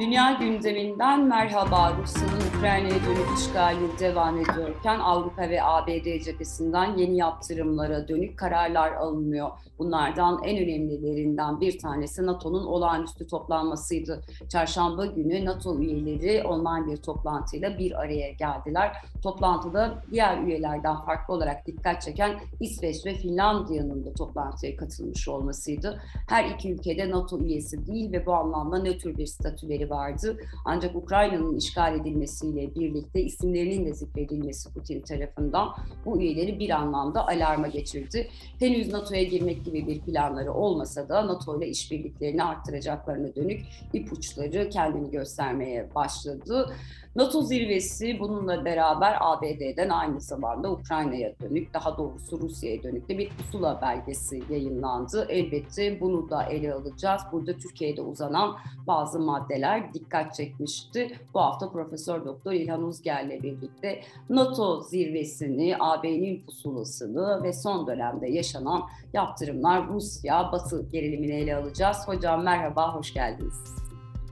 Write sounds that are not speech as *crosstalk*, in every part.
Dünya gündeminden merhaba. Rusya'nın Ukrayna'ya dönük işgali devam ediyorken Avrupa ve ABD cephesinden yeni yaptırımlara dönük kararlar alınıyor. Bunlardan en önemlilerinden bir tanesi NATO'nun olağanüstü toplanmasıydı. Çarşamba günü NATO üyeleri online bir toplantıyla bir araya geldiler. Toplantıda diğer üyelerden farklı olarak dikkat çeken İsveç ve Finlandiya'nın da toplantıya katılmış olmasıydı. Her iki ülkede NATO üyesi değil ve bu anlamda nötr bir statüleri vardı. Ancak Ukrayna'nın işgal edilmesiyle birlikte isimlerinin de zikredilmesi Putin tarafından bu üyeleri bir anlamda alarma geçirdi. Henüz NATO'ya girmek gibi bir planları olmasa da NATO ile işbirliklerini arttıracaklarına dönük ipuçları kendini göstermeye başladı. NATO zirvesi bununla beraber ABD'den aynı zamanda Ukrayna'ya dönük, daha doğrusu Rusya'ya dönük de bir pusula belgesi yayınlandı. Elbette bunu da ele alacağız. Burada Türkiye'de uzanan bazı maddeler dikkat çekmişti. Bu hafta Profesör Doktor İlhan Uzger'le birlikte NATO zirvesini, AB'nin pusulasını ve son dönemde yaşanan yaptırımlar Rusya, Batı gerilimini ele alacağız. Hocam merhaba, hoş geldiniz.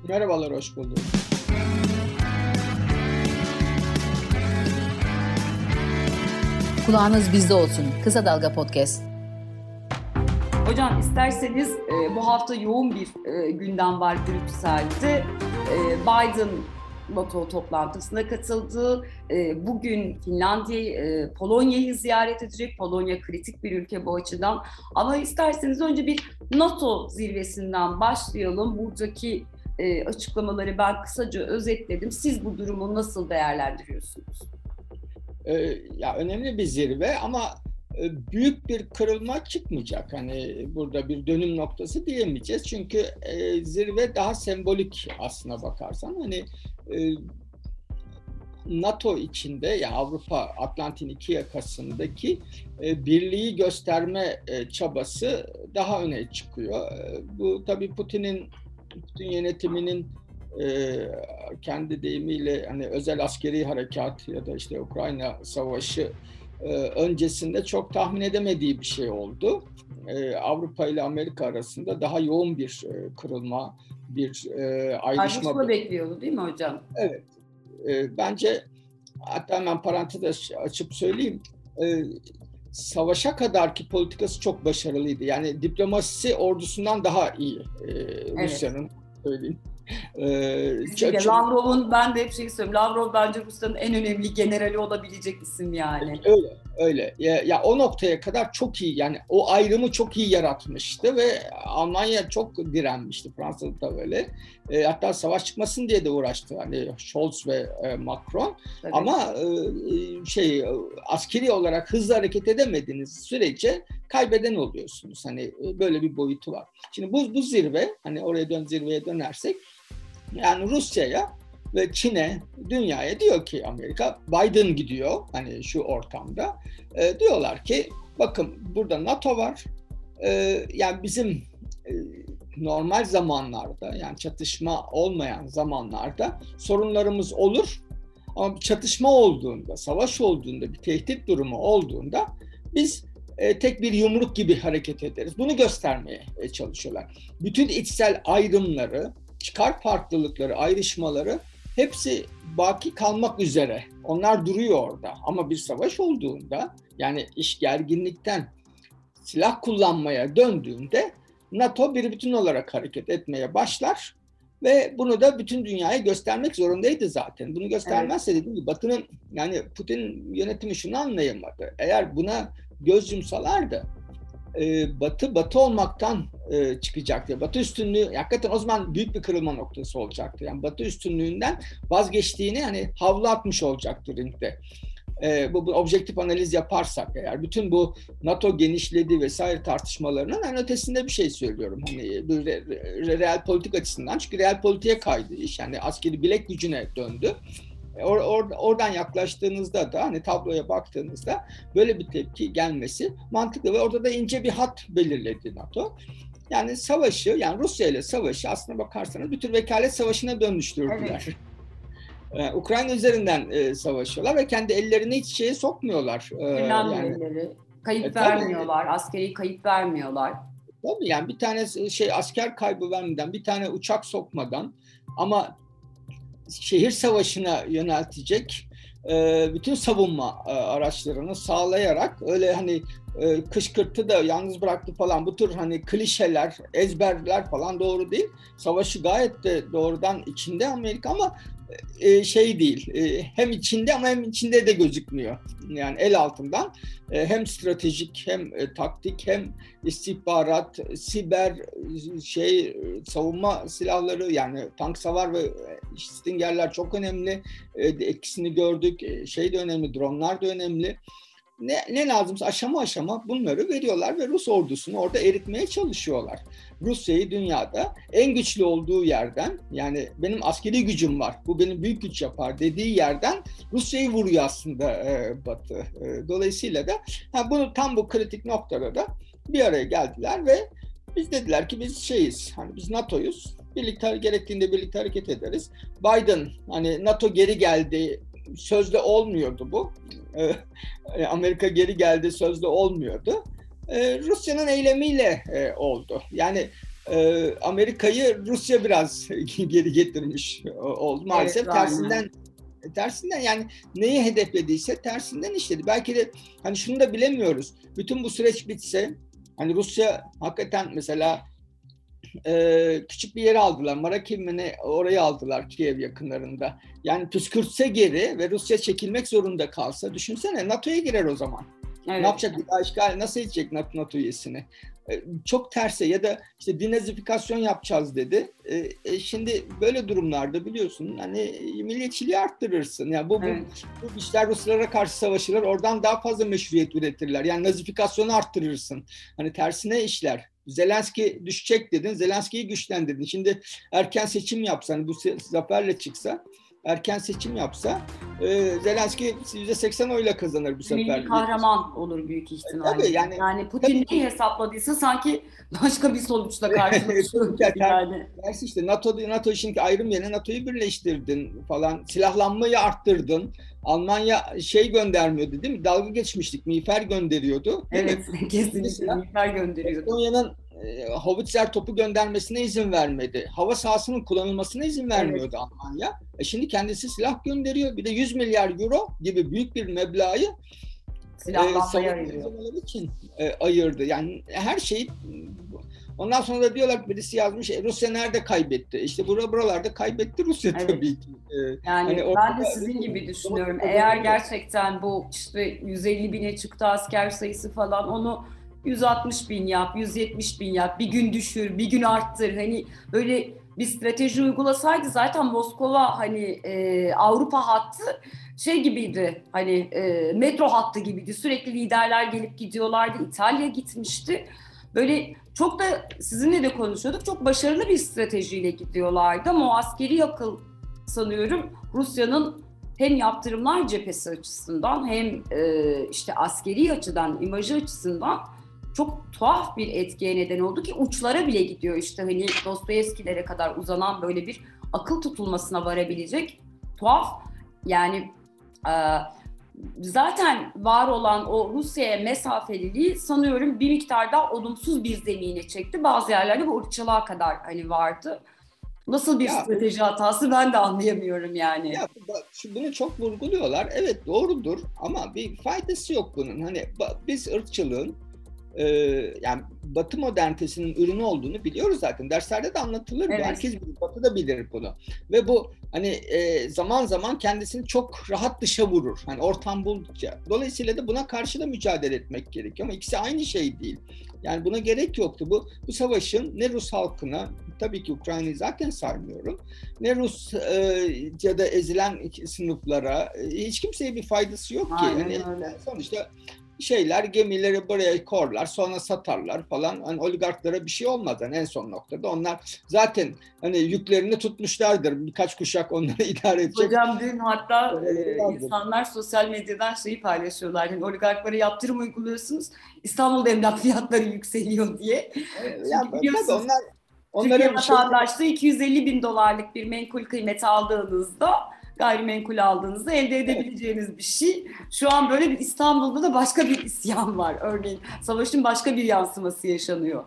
Merhabalar, hoş bulduk. Kulağınız bizde olsun. Kısa Dalga Podcast. Hocam isterseniz e, bu hafta yoğun bir e, gündem var Brüksel'de. E, Biden NATO toplantısına katıldı. E, bugün Finlandiya, e, Polonya'yı ziyaret edecek. Polonya kritik bir ülke bu açıdan. Ama isterseniz önce bir NATO zirvesinden başlayalım. Buradaki e, açıklamaları ben kısaca özetledim. Siz bu durumu nasıl değerlendiriyorsunuz? Ee, ya önemli bir zirve ama e, büyük bir kırılma çıkmayacak. Hani burada bir dönüm noktası diyemeyeceğiz. Çünkü e, zirve daha sembolik aslına bakarsan. Hani e, NATO içinde ya Avrupa Atlantin iki yakasındaki e, birliği gösterme e, çabası daha öne çıkıyor. E, bu tabii Putin'in Putin yönetiminin e, kendi deyimiyle hani özel askeri harekat ya da işte Ukrayna savaşı e, öncesinde çok tahmin edemediği bir şey oldu. E, Avrupa ile Amerika arasında daha yoğun bir e, kırılma, bir e, ayrışma. Ayrışma bekliyordu değil mi hocam? Evet. E, bence hatta hemen parantez açıp söyleyeyim. E, savaşa kadarki politikası çok başarılıydı. Yani diplomasisi ordusundan daha iyi e, Rusya'nın evet. söyleyeyim. Ee, Lavrov'un ben de hep şeyi söylüyorum. Lavrov bence Rusya'nın en önemli generali olabilecek isim yani. Öyle, öyle. Ya, ya o noktaya kadar çok iyi yani o ayrımı çok iyi yaratmıştı ve Almanya çok direnmişti. Fransa'da da böyle. E, hatta savaş çıkmasın diye de uğraştı hani Scholz ve e, Macron. Tabii. Ama e, şey askeri olarak hızlı hareket edemediğiniz sürece kaybeden oluyorsunuz. Hani böyle bir boyutu var. Şimdi bu bu zirve hani oraya dön zirveye dönersek yani Rusya'ya ve Çin'e, dünyaya diyor ki Amerika, Biden gidiyor hani şu ortamda. E, diyorlar ki bakın burada NATO var. E, yani bizim e, normal zamanlarda yani çatışma olmayan zamanlarda sorunlarımız olur. Ama çatışma olduğunda, savaş olduğunda, bir tehdit durumu olduğunda biz e, tek bir yumruk gibi hareket ederiz. Bunu göstermeye e, çalışıyorlar. Bütün içsel ayrımları, çıkar farklılıkları, ayrışmaları hepsi baki kalmak üzere. Onlar duruyor orada. Ama bir savaş olduğunda yani iş gerginlikten silah kullanmaya döndüğünde NATO bir bütün olarak hareket etmeye başlar ve bunu da bütün dünyaya göstermek zorundaydı zaten. Bunu göstermezse evet. dediğim gibi Batı'nın yani Putin yönetimi şunu anlayamadı. Eğer buna göz yumsalardı e, Batı Batı olmaktan e, çıkacaktı. Batı üstünlüğü hakikaten o zaman büyük bir kırılma noktası olacaktı. Yani Batı üstünlüğünden vazgeçtiğini hani havlu atmış olacaktı ringde. E, bu, bu objektif analiz yaparsak eğer bütün bu NATO genişledi vesaire tartışmalarının en ötesinde bir şey söylüyorum. Hani bir re, re, real politik açısından çünkü real politiğe kaydı iş. Yani askeri bilek gücüne döndü. Or, or, oradan yaklaştığınızda da hani tabloya baktığınızda böyle bir tepki gelmesi mantıklı ve orada da ince bir hat belirledi NATO. Yani savaşı yani Rusya ile savaşı aslına bakarsanız bir tür vekalet savaşına dönüştürdüler. Evet. Ee, *laughs* Ukrayna üzerinden e, savaşıyorlar ve kendi ellerini hiç şeye sokmuyorlar. Ee, yani. Kayıp e, vermiyorlar, tabii, askeri kayıp vermiyorlar. Tabii yani bir tane şey asker kaybı vermeden, bir tane uçak sokmadan Ama şehir savaşına yöneltecek e, bütün savunma e, araçlarını sağlayarak öyle hani e, kışkırtı da yalnız bıraktı falan bu tür hani klişeler, ezberler falan doğru değil. Savaşı gayet de doğrudan içinde Amerika ama e, şey değil. E, hem içinde ama hem içinde de gözükmüyor. Yani el altından e, hem stratejik hem taktik hem istihbarat, siber şey savunma silahları yani tank savar ve Stinger'ler çok önemli. E, etkisini gördük. Şey de önemli, dronlar da önemli ne, ne lazımsa aşama aşama bunları veriyorlar ve Rus ordusunu orada eritmeye çalışıyorlar. Rusya'yı dünyada en güçlü olduğu yerden yani benim askeri gücüm var bu benim büyük güç yapar dediği yerden Rusya'yı vuruyor aslında e, Batı. E, dolayısıyla da ha, bunu tam bu kritik noktada da bir araya geldiler ve biz dediler ki biz şeyiz hani biz NATO'yuz birlikte gerektiğinde birlikte hareket ederiz. Biden hani NATO geri geldi sözde olmuyordu bu. E, Amerika geri geldi sözde olmuyordu. Ee, Rusya'nın eylemiyle e, oldu. Yani e, Amerika'yı Rusya biraz *laughs* geri getirmiş oldu. Maalesef evet, tersinden tersinden yani neyi hedeflediyse tersinden işledi. Belki de hani şunu da bilemiyoruz. Bütün bu süreç bitse hani Rusya hakikaten mesela e, küçük bir yere aldılar. Marakim'ini oraya aldılar Kiev yakınlarında. Yani püskürtse geri ve Rusya çekilmek zorunda kalsa düşünsene NATO'ya girer o zaman. Evet. Ne yapacak bir daha işgal nasıl edecek NATO, üyesini? E, çok terse ya da işte dinazifikasyon yapacağız dedi. E, e, şimdi böyle durumlarda biliyorsun hani milliyetçiliği arttırırsın. Yani bu, evet. bu, bu işler Ruslara karşı savaşırlar. Oradan daha fazla meşruiyet üretirler. Yani nazifikasyonu arttırırsın. Hani tersine işler. Zelenski düşecek dedin. Zelenski'yi güçlendirdin. Şimdi erken seçim yapsan bu zaferle çıksa erken seçim yapsa e, Zelenski %80 oyla kazanır bu sefer. Milli kahraman olur büyük ihtimalle. Tabii yani, yani Putin neyi hesapladıysa sanki başka bir sonuçla karşılaşıyor. *laughs* yani. Dersi işte NATO, NATO şimdi ayrım yerine NATO'yu birleştirdin falan. Silahlanmayı arttırdın. Almanya şey göndermiyordu değil mi? Dalga geçmiştik. Miğfer gönderiyordu. Evet *laughs* kesinlikle miğfer gönderiyordu. Estonya'nın e, Howitzer topu göndermesine izin vermedi. Hava sahasının kullanılmasına izin vermiyordu evet. Almanya. E şimdi kendisi silah gönderiyor. Bir de 100 milyar euro gibi büyük bir meblağı silahlanmaya e, ayırıyor. için e, ayırdı. Yani her şey Ondan sonra da diyorlar birisi yazmış e, Rusya nerede kaybetti? İşte bura buralarda kaybetti Rusya evet. tabii ki. Ee, yani hani ben de sizin gibi düşünüyorum. Eğer gerçekten bu işte 150 bine çıktı asker sayısı falan onu 160 bin yap, 170 bin yap, bir gün düşür, bir gün arttır. Hani böyle bir strateji uygulasaydı zaten Moskova hani e, Avrupa hattı şey gibiydi hani e, metro hattı gibiydi. Sürekli liderler gelip gidiyorlardı. İtalya gitmişti. Böyle çok da sizinle de konuşuyorduk. Çok başarılı bir stratejiyle gidiyorlardı ama o askeri akıl sanıyorum Rusya'nın hem yaptırımlar cephesi açısından hem e, işte askeri açıdan, imajı açısından çok tuhaf bir etkiye neden oldu ki uçlara bile gidiyor işte hani Dostoyevskilere kadar uzanan böyle bir akıl tutulmasına varabilecek tuhaf yani e, zaten var olan o Rusya'ya mesafeliliği sanıyorum bir miktar daha olumsuz bir zemine çekti. Bazı yerlerde bu ırkçılığa kadar hani vardı. Nasıl bir ya, strateji hatası ben de anlayamıyorum yani. Ya bunu çok vurguluyorlar. Evet doğrudur ama bir faydası yok bunun. Hani biz ırkçılığın e, yani Batı modernitesinin ürünü olduğunu biliyoruz zaten. Derslerde de anlatılır evet. bu. Herkes bilir, Batı da bilir bunu. Ve bu hani e, zaman zaman kendisini çok rahat dışa vurur. Hani ortam buldukça. Dolayısıyla da buna karşı da mücadele etmek gerekiyor ama ikisi aynı şey değil. Yani buna gerek yoktu. Bu bu savaşın ne Rus halkına tabii ki Ukrayna'yı zaten saymıyorum. Ne Rus e, ya da ezilen sınıflara e, hiç kimseye bir faydası yok ki. Aynen yani, öyle. Sonuçta şeyler gemileri buraya korlar sonra satarlar falan. Hani oligarklara bir şey olmaz yani en son noktada. Onlar zaten hani yüklerini tutmuşlardır. Birkaç kuşak onları *laughs* idare edecek. Hocam dün hatta e, insanlar sosyal medyadan şeyi paylaşıyorlar. Yani oligarklara yaptırım uyguluyorsunuz. İstanbul'da emlak fiyatları yükseliyor diye. Evet, yani, biliyorsunuz onlar, onlara Türkiye şey... vatandaşlığı 250 bin dolarlık bir menkul kıymeti aldığınızda gayrimenkul aldığınızda elde edebileceğiniz bir şey. Şu an böyle bir İstanbul'da da başka bir isyan var. Örneğin savaşın başka bir yansıması yaşanıyor.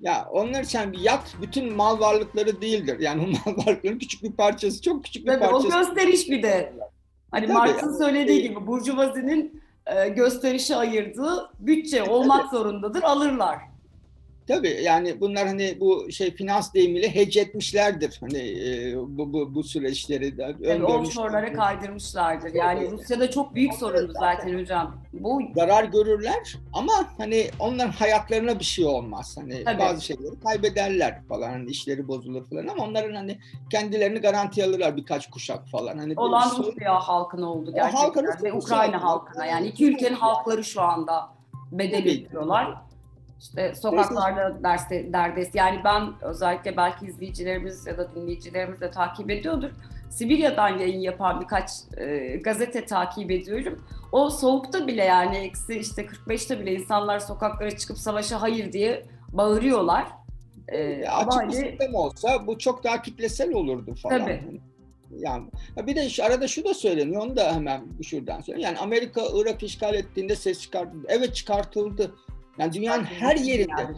Ya onlar için bir yat bütün mal varlıkları değildir. Yani *laughs* o mal varlıkların küçük bir parçası, çok küçük bir Tabii parçası. o gösteriş bir de. Hani Marx'ın söylediği gibi burjuvazinin e, gösterişe ayırdığı bütçe olmak zorundadır, alırlar. Tabii yani bunlar hani bu şey finans deyimiyle hedge etmişlerdir. Hani e, bu, bu, bu süreçleri de öngörmüşlerdir. kaydırmışlardır. Yani Tabii. Rusya'da çok büyük sorundu zaten hocam. Bu zarar görürler ama hani onların hayatlarına bir şey olmaz. Hani Tabii. bazı şeyleri kaybederler falan hani işleri bozulur falan ama onların hani kendilerini garanti alırlar birkaç kuşak falan. Hani olan sorun- Rusya halkına oldu gerçekten halkın ve Ukrayna halkına. halkına. Yani iki ülkenin halkları şu anda bedel ödüyorlar. İşte sokaklarda derste, derdest. Yani ben özellikle belki izleyicilerimiz ya da dinleyicilerimiz de takip ediyordur. Sibirya'dan yayın yapan birkaç e, gazete takip ediyorum. O soğukta bile yani eksi işte 45'te bile insanlar sokaklara çıkıp savaşa hayır diye bağırıyorlar. E, açık bir hani- sistem olsa bu çok daha kitlesel olurdu falan. Tabii. Yani bir de şu, arada şu da söyleniyor, onu da hemen şuradan söyleyeyim. Yani Amerika Irak işgal ettiğinde ses çıkartıldı. Evet çıkartıldı. Yani dünyanın her yerinde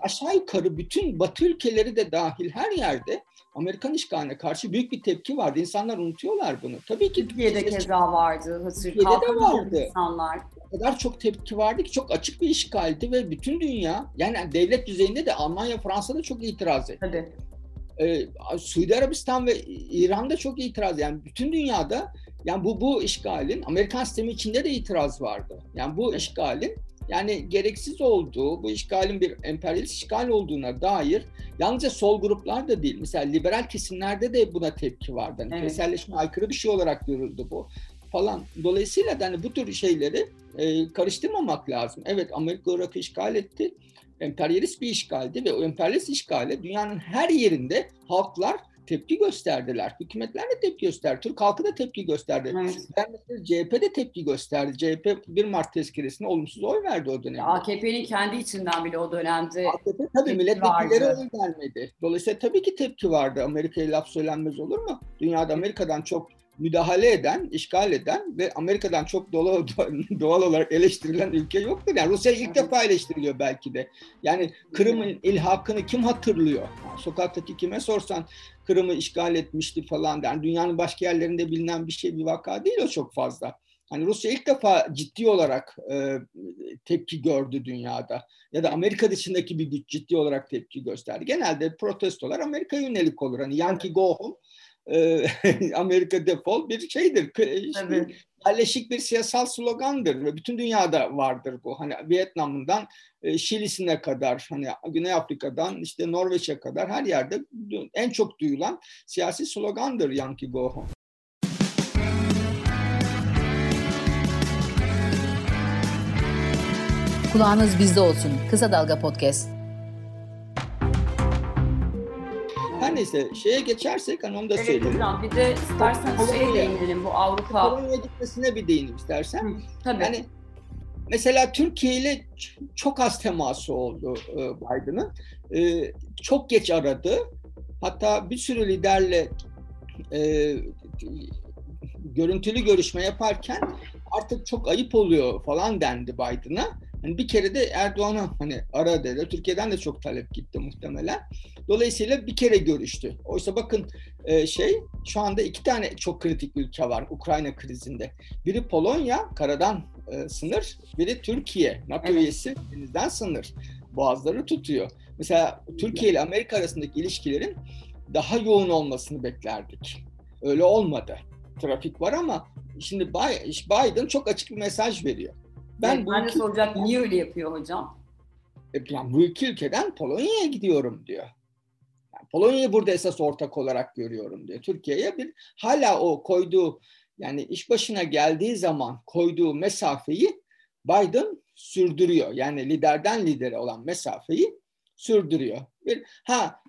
aşağı yukarı bütün Batı ülkeleri de dahil her yerde Amerikan işgaline karşı büyük bir tepki vardı. İnsanlar unutuyorlar bunu. Tabii ki Türkiye'de keza vardı. Hasır Türkiye'de de vardı. insanlar. o kadar çok tepki vardı ki çok açık bir işgaldi ve bütün dünya yani devlet düzeyinde de Almanya, Fransa'da çok itiraz etti. Tabii. Ee, Suudi Arabistan ve İran'da çok itiraz yani bütün dünyada yani bu bu işgalin Amerikan sistemi içinde de itiraz vardı. Yani bu işgalin yani gereksiz olduğu, bu işgalin bir emperyalist işgal olduğuna dair yalnızca sol gruplar da değil. Mesela liberal kesimlerde de buna tepki vardı. Hani Evet. küreselleşme aykırı bir şey olarak görüldü bu falan. Dolayısıyla da hani bu tür şeyleri e, karıştırmamak lazım. Evet Amerika Irak'ı işgal etti. Emperyalist bir işgaldi ve o emperyalist işgale dünyanın her yerinde halklar tepki gösterdiler. Hükümetler de tepki gösterdi. Türk halkı da tepki gösterdi. Evet. CHP de tepki gösterdi. CHP 1 Mart tezkeresine olumsuz oy verdi o dönemde. AKP'nin kendi içinden bile o dönemde AKP tabii milletvekilleri oy vermedi. Dolayısıyla tabii ki tepki vardı. Amerika'ya laf söylenmez olur mu? Dünyada Amerika'dan çok müdahale eden, işgal eden ve Amerika'dan çok doğal, *laughs* doğal olarak eleştirilen ülke yoktur. Yani Rusya ilk defa eleştiriliyor belki de. Yani Kırım'ın ilhakını kim hatırlıyor? Yani sokaktaki kime sorsan Kırım'ı işgal etmişti falan. Yani dünyanın başka yerlerinde bilinen bir şey, bir vaka değil o çok fazla. Hani Rusya ilk defa ciddi olarak e, tepki gördü dünyada. Ya da Amerika dışındaki bir güç ciddi olarak tepki gösterdi. Genelde protestolar Amerika'ya yönelik olur. Hani Yankee go home, e, *laughs* Amerika defol bir şeydir. K- işte tabii yerleşik bir siyasal slogandır ve bütün dünyada vardır bu. Hani Vietnam'dan e, Şili'sine kadar, hani Güney Afrika'dan işte Norveç'e kadar her yerde en çok duyulan siyasi slogandır Yankee Go Home. Kulağınız bizde olsun. Kısa Dalga Podcast. Neyse şeye geçersek hani onu da evet söyleyeyim. hocam bir de isterseniz şeye değinelim bu Avrupa. Polonya'ya gitmesine bir değineyim istersen. Hı, Tabii. Yani mesela Türkiye ile çok az teması oldu e, Biden'ın. E, Çok geç aradı. Hatta bir sürü liderle e, görüntülü görüşme yaparken artık çok ayıp oluyor falan dendi Biden'a. Hani bir kere de Erdoğan'a hani ara dedi. Türkiye'den de çok talep gitti muhtemelen. Dolayısıyla bir kere görüştü. Oysa bakın e, şey şu anda iki tane çok kritik ülke var Ukrayna krizinde. Biri Polonya karadan e, sınır, biri Türkiye NATO Evet. üyesi denizden sınır. Boğazları tutuyor. Mesela Türkiye ile Amerika arasındaki ilişkilerin daha yoğun olmasını beklerdik. Öyle olmadı. Trafik var ama şimdi Bi- Biden çok açık bir mesaj veriyor. Ben, bu ben de iki, soracak niye öyle yapıyor hocam? yani bu iki ülkeden Polonya'ya gidiyorum diyor. Yani Polonya'yı burada esas ortak olarak görüyorum diyor. Türkiye'ye bir hala o koyduğu yani iş başına geldiği zaman koyduğu mesafeyi Biden sürdürüyor. Yani liderden lidere olan mesafeyi sürdürüyor. Bir ha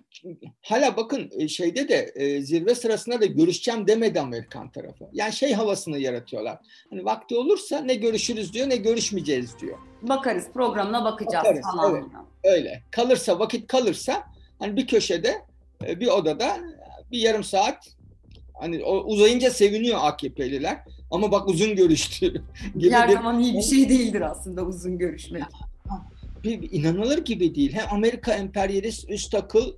hala bakın e, şeyde de e, zirve sırasında da görüşeceğim demedi Amerikan tarafı. Yani şey havasını yaratıyorlar. Hani vakti olursa ne görüşürüz diyor ne görüşmeyeceğiz diyor. Bakarız programına bakacağız Bakarız, falan. evet. Öyle. Kalırsa vakit kalırsa hani bir köşede e, bir odada bir yarım saat hani uzayınca seviniyor AKP'liler ama bak uzun görüştü. *laughs* gibi Her bir- zaman iyi bir şey değildir aslında uzun görüşmek. Bir inanılır gibi değil. Hem Amerika emperyalist üst akıl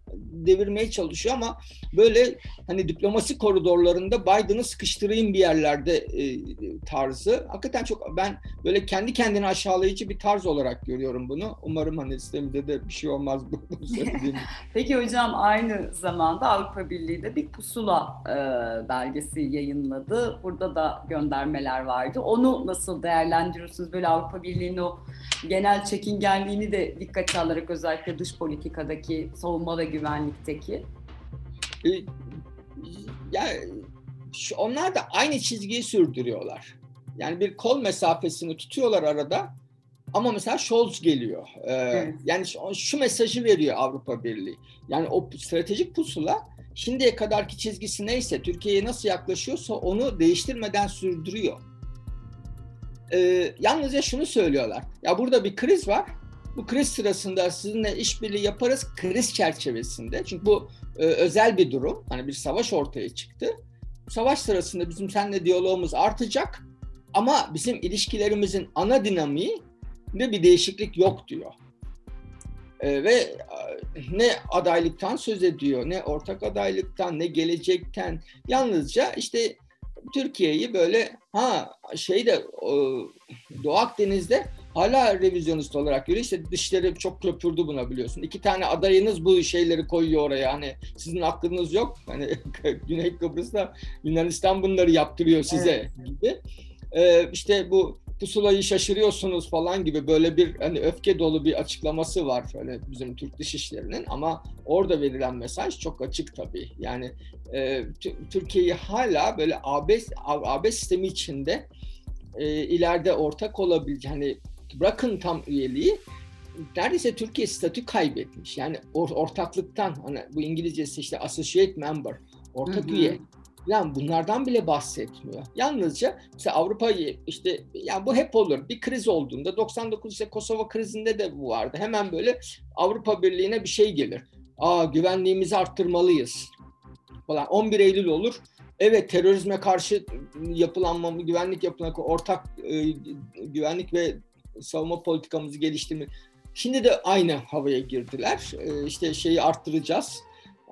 devirmeye çalışıyor ama böyle hani diplomasi koridorlarında Biden'ı sıkıştırayım bir yerlerde e, tarzı. Hakikaten çok ben böyle kendi kendini aşağılayıcı bir tarz olarak görüyorum bunu. Umarım hani sistemde de bir şey olmaz bu. *laughs* Peki hocam aynı zamanda Avrupa Birliği de bir pusula e, belgesi yayınladı. Burada da göndermeler vardı. Onu nasıl değerlendiriyorsunuz? Böyle Avrupa Birliği'nin o genel çekingenliğini de dikkate alarak özellikle dış politikadaki savunma ve güvenlikteki. E, ya şu, onlar da aynı çizgiyi sürdürüyorlar. Yani bir kol mesafesini tutuyorlar arada ama mesela Scholz geliyor. Ee, evet. Yani şu, şu mesajı veriyor Avrupa Birliği. Yani o stratejik pusula şimdiye kadarki çizgisi neyse, Türkiye'ye nasıl yaklaşıyorsa onu değiştirmeden sürdürüyor. Ee, yalnızca şunu söylüyorlar. Ya burada bir kriz var. Bu kriz sırasında sizinle işbirliği yaparız kriz çerçevesinde. Çünkü bu e, özel bir durum. Hani bir savaş ortaya çıktı. Savaş sırasında bizim seninle diyalogumuz artacak ama bizim ilişkilerimizin ana dinamiği de bir değişiklik yok diyor. E, ve e, ne adaylıktan söz ediyor, ne ortak adaylıktan, ne gelecekten. Yalnızca işte Türkiye'yi böyle ha şeyde Doğu Akdeniz'de hala revizyonist olarak görüyor. İşte dışları çok köpürdü buna biliyorsun. İki tane adayınız bu şeyleri koyuyor oraya. Hani sizin aklınız yok. Hani *laughs* Güney Kıbrıs'ta Yunanistan bunları yaptırıyor size evet. gibi. Ee, işte bu pusulayı şaşırıyorsunuz falan gibi böyle bir hani öfke dolu bir açıklaması var öyle bizim Türk Dışişleri'nin ama orada verilen mesaj çok açık tabii. Yani e, Türkiye'yi hala böyle AB AB sistemi içinde e, ileride ortak olabilecek hani bırakın tam üyeliği neredeyse Türkiye statü kaybetmiş. Yani or, ortaklıktan hani bu İngilizcesi işte associate member, ortak hı hı. üye yani bunlardan bile bahsetmiyor. Yalnızca mesela Avrupa'yı işte yani bu hep olur. Bir kriz olduğunda 99 işte Kosova krizinde de bu vardı. Hemen böyle Avrupa Birliği'ne bir şey gelir. Aa güvenliğimizi arttırmalıyız falan. 11 Eylül olur. Evet terörizme karşı yapılanma, güvenlik yapılan ortak e, güvenlik ve savunma politikamızı geliştirmek. Şimdi de aynı havaya girdiler. E, işte şeyi arttıracağız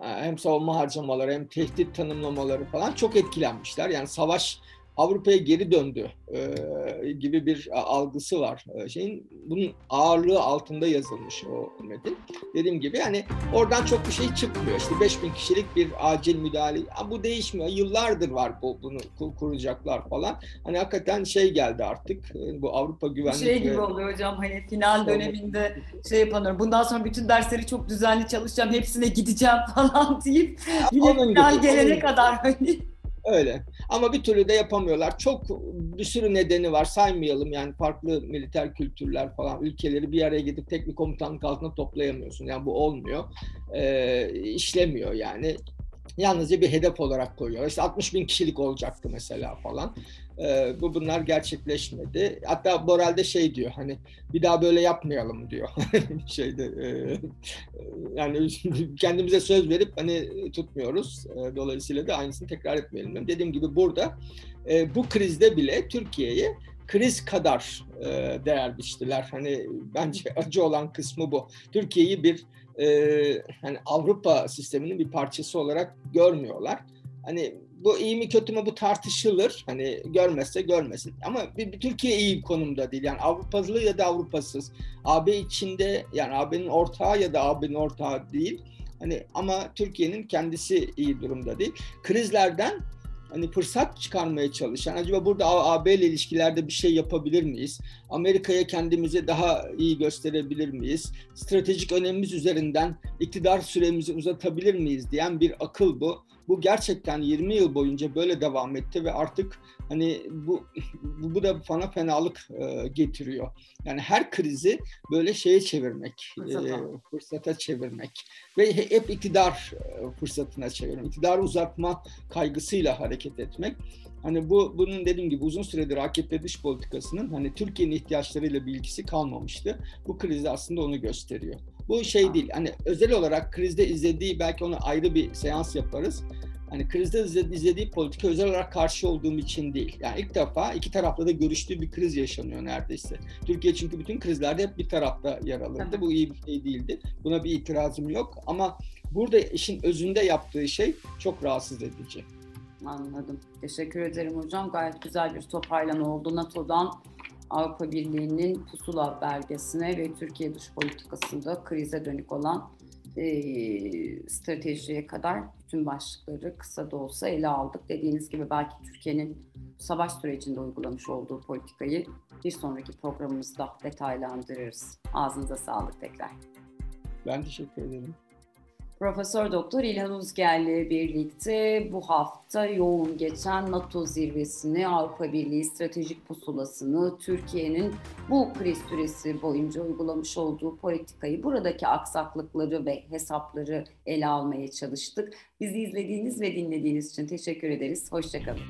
hem savunma harcamaları hem tehdit tanımlamaları falan çok etkilenmişler. Yani savaş Avrupa'ya geri döndü e, gibi bir algısı var. E, şeyin bunun ağırlığı altında yazılmış o metin. Dediğim gibi yani oradan çok bir şey çıkmıyor. İşte 5000 kişilik bir acil müdahale. Ya bu değişmiyor. Yıllardır var bu bunu kuracaklar falan. Hani hakikaten şey geldi artık. E, bu Avrupa güvenlik şey gibi oluyor hocam hani final döneminde şey yapamıyorum. Bundan sonra bütün dersleri çok düzenli çalışacağım. Hepsine gideceğim *laughs* falan deyip yine final gelene kadar hani Öyle. Ama bir türlü de yapamıyorlar. Çok bir sürü nedeni var. Saymayalım yani farklı militer kültürler falan ülkeleri bir araya gidip tek bir komutanlık altında toplayamıyorsun. Yani bu olmuyor. Ee, işlemiyor yani yalnızca bir hedef olarak koyuyor. İşte 60 bin kişilik olacaktı mesela falan. Ee, bu bunlar gerçekleşmedi. Hatta Borel şey diyor hani bir daha böyle yapmayalım diyor. *laughs* Şeyde e, yani *laughs* kendimize söz verip hani tutmuyoruz. E, dolayısıyla da aynısını tekrar etmeyelim. Dediğim gibi burada e, bu krizde bile Türkiye'ye kriz kadar e, değer biçtiler. Hani bence *laughs* acı olan kısmı bu. Türkiye'yi bir e, hani Avrupa sisteminin bir parçası olarak görmüyorlar. Hani bu iyi mi kötü mü bu tartışılır. Hani görmezse görmesin. Ama bir, bir Türkiye iyi bir konumda değil. Yani Avrupalı ya da Avrupasız. AB içinde yani AB'nin ortağı ya da AB'nin ortağı değil. Hani ama Türkiye'nin kendisi iyi durumda değil. Krizlerden hani fırsat çıkarmaya çalışan acaba burada AB ile ilişkilerde bir şey yapabilir miyiz? Amerika'ya kendimizi daha iyi gösterebilir miyiz? Stratejik önemimiz üzerinden iktidar süremizi uzatabilir miyiz diyen bir akıl bu. Bu gerçekten 20 yıl boyunca böyle devam etti ve artık hani bu bu, da bana fenalık e, getiriyor. Yani her krizi böyle şeye çevirmek, fırsata, e, fırsata çevirmek ve hep iktidar e, fırsatına çevirmek, iktidar uzatma kaygısıyla hareket etmek. Hani bu bunun dediğim gibi uzun süredir AKP dış politikasının hani Türkiye'nin ihtiyaçlarıyla bir ilgisi kalmamıştı. Bu krizde aslında onu gösteriyor. Bu şey değil. Hani özel olarak krizde izlediği belki onu ayrı bir seans yaparız. Yani krizde izlediği politika özel olarak karşı olduğum için değil. Yani ilk defa iki tarafta da görüştüğü bir kriz yaşanıyor neredeyse. Türkiye çünkü bütün krizlerde hep bir tarafta yer alırdı. Bu iyi bir şey değildi. Buna bir itirazım yok ama burada işin özünde yaptığı şey çok rahatsız edici. Anladım. Teşekkür ederim hocam. Gayet güzel bir toparlama oldu. NATO'dan Avrupa Birliği'nin pusula belgesine ve Türkiye dış politikasında krize dönük olan e, stratejiye kadar bütün başlıkları kısa da olsa ele aldık. Dediğiniz gibi belki Türkiye'nin savaş sürecinde uygulamış olduğu politikayı bir sonraki programımızda detaylandırırız. Ağzınıza sağlık tekrar. Ben teşekkür ederim. Profesör Doktor İlhan Uzger'le birlikte bu hafta yoğun geçen NATO zirvesini, Avrupa Birliği stratejik pusulasını, Türkiye'nin bu kriz süresi boyunca uygulamış olduğu politikayı, buradaki aksaklıkları ve hesapları ele almaya çalıştık. Bizi izlediğiniz ve dinlediğiniz için teşekkür ederiz. Hoşçakalın.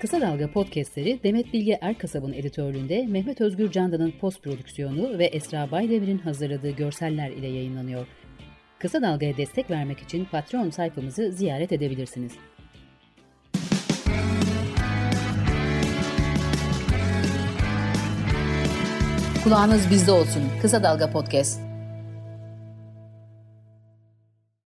Kısa Dalga podcastleri Demet Bilge Erkasab'ın editörlüğünde Mehmet Özgür Candan'ın post prodüksiyonu ve Esra Baydemir'in hazırladığı görseller ile yayınlanıyor. Kısa Dalga'ya destek vermek için Patreon sayfamızı ziyaret edebilirsiniz. Kulağınız bizde olsun. Kısa Dalga Podcast.